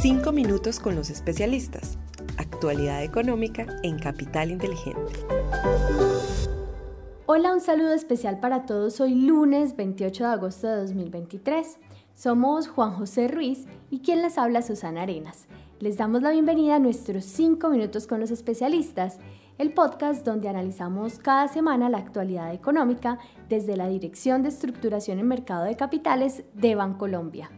Cinco minutos con los especialistas. Actualidad económica en Capital Inteligente. Hola, un saludo especial para todos. Hoy lunes 28 de agosto de 2023. Somos Juan José Ruiz y quien les habla Susana Arenas. Les damos la bienvenida a nuestros 5 minutos con los especialistas, el podcast donde analizamos cada semana la actualidad económica desde la Dirección de Estructuración en Mercado de Capitales de Bancolombia.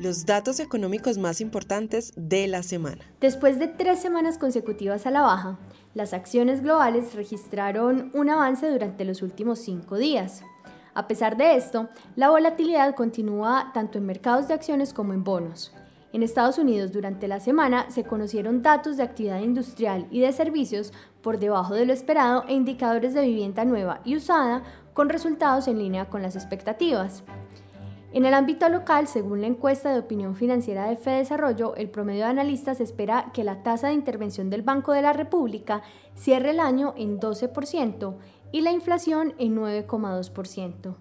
Los datos económicos más importantes de la semana. Después de tres semanas consecutivas a la baja, las acciones globales registraron un avance durante los últimos cinco días. A pesar de esto, la volatilidad continúa tanto en mercados de acciones como en bonos. En Estados Unidos durante la semana se conocieron datos de actividad industrial y de servicios por debajo de lo esperado e indicadores de vivienda nueva y usada con resultados en línea con las expectativas. En el ámbito local, según la encuesta de opinión financiera de Desarrollo, el promedio de analistas espera que la tasa de intervención del Banco de la República cierre el año en 12% y la inflación en 9,2%.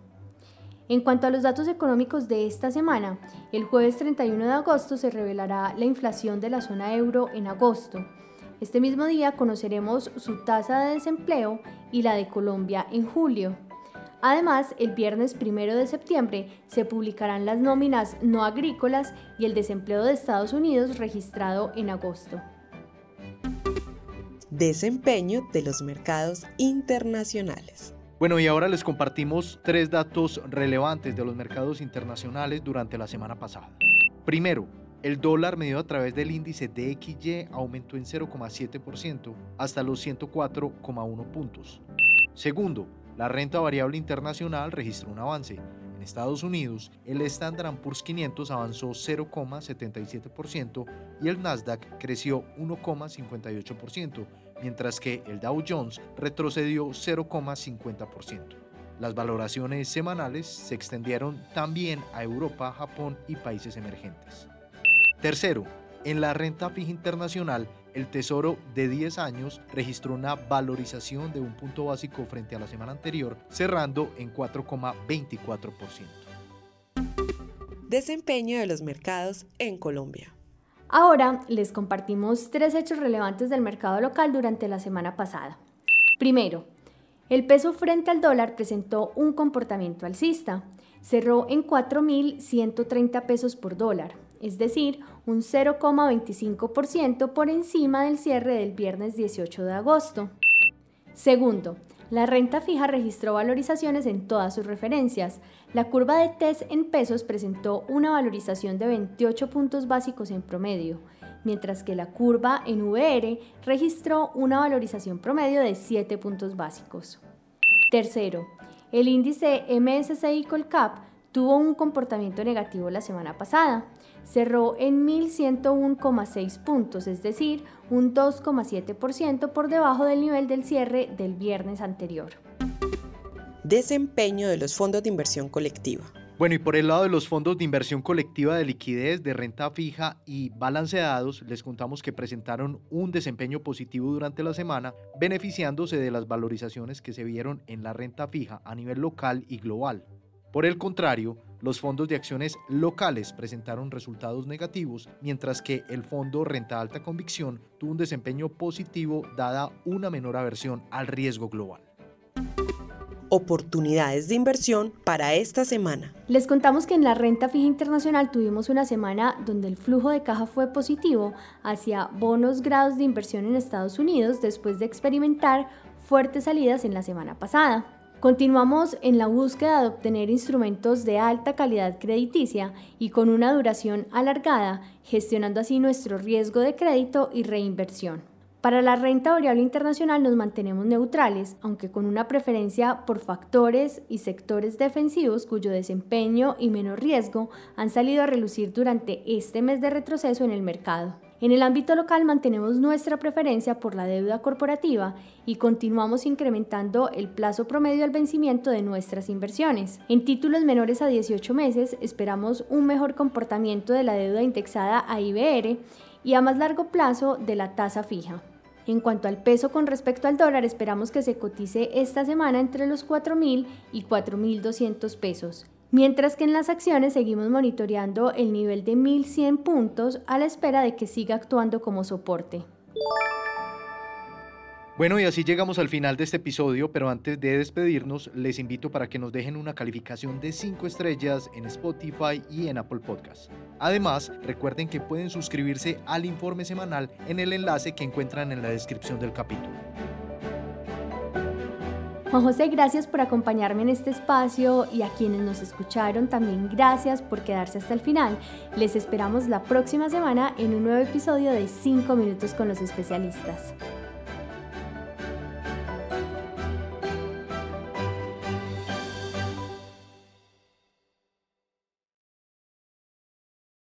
En cuanto a los datos económicos de esta semana, el jueves 31 de agosto se revelará la inflación de la zona euro en agosto. Este mismo día conoceremos su tasa de desempleo y la de Colombia en julio. Además, el viernes 1 de septiembre se publicarán las nóminas no agrícolas y el desempleo de Estados Unidos registrado en agosto. Desempeño de los mercados internacionales. Bueno, y ahora les compartimos tres datos relevantes de los mercados internacionales durante la semana pasada. Primero, el dólar medido a través del índice DXY aumentó en 0,7% hasta los 104,1 puntos. Segundo, la renta variable internacional registró un avance. En Estados Unidos, el Standard Poor's 500 avanzó 0,77% y el Nasdaq creció 1,58%, mientras que el Dow Jones retrocedió 0,50%. Las valoraciones semanales se extendieron también a Europa, Japón y países emergentes. Tercero, en la renta fija internacional, el Tesoro de 10 años registró una valorización de un punto básico frente a la semana anterior, cerrando en 4,24%. Desempeño de los mercados en Colombia. Ahora les compartimos tres hechos relevantes del mercado local durante la semana pasada. Primero, el peso frente al dólar presentó un comportamiento alcista. Cerró en 4.130 pesos por dólar, es decir, un 0,25% por encima del cierre del viernes 18 de agosto. Segundo, la renta fija registró valorizaciones en todas sus referencias. La curva de TES en pesos presentó una valorización de 28 puntos básicos en promedio, mientras que la curva en VR registró una valorización promedio de 7 puntos básicos. Tercero, el índice MSCI Colcap tuvo un comportamiento negativo la semana pasada. Cerró en 1.101,6 puntos, es decir, un 2,7% por debajo del nivel del cierre del viernes anterior. Desempeño de los fondos de inversión colectiva. Bueno, y por el lado de los fondos de inversión colectiva de liquidez, de renta fija y balanceados, les contamos que presentaron un desempeño positivo durante la semana, beneficiándose de las valorizaciones que se vieron en la renta fija a nivel local y global. Por el contrario, los fondos de acciones locales presentaron resultados negativos, mientras que el fondo Renta Alta Convicción tuvo un desempeño positivo dada una menor aversión al riesgo global. Oportunidades de inversión para esta semana. Les contamos que en la renta fija internacional tuvimos una semana donde el flujo de caja fue positivo hacia bonos grados de inversión en Estados Unidos después de experimentar fuertes salidas en la semana pasada. Continuamos en la búsqueda de obtener instrumentos de alta calidad crediticia y con una duración alargada, gestionando así nuestro riesgo de crédito y reinversión. Para la renta variable internacional nos mantenemos neutrales, aunque con una preferencia por factores y sectores defensivos cuyo desempeño y menos riesgo han salido a relucir durante este mes de retroceso en el mercado. En el ámbito local mantenemos nuestra preferencia por la deuda corporativa y continuamos incrementando el plazo promedio al vencimiento de nuestras inversiones. En títulos menores a 18 meses esperamos un mejor comportamiento de la deuda indexada a IBR y a más largo plazo de la tasa fija. En cuanto al peso con respecto al dólar, esperamos que se cotice esta semana entre los 4.000 y 4.200 pesos Mientras que en las acciones seguimos monitoreando el nivel de 1100 puntos a la espera de que siga actuando como soporte. Bueno, y así llegamos al final de este episodio, pero antes de despedirnos, les invito para que nos dejen una calificación de 5 estrellas en Spotify y en Apple Podcast. Además, recuerden que pueden suscribirse al informe semanal en el enlace que encuentran en la descripción del capítulo. José, gracias por acompañarme en este espacio y a quienes nos escucharon también gracias por quedarse hasta el final. Les esperamos la próxima semana en un nuevo episodio de 5 minutos con los especialistas.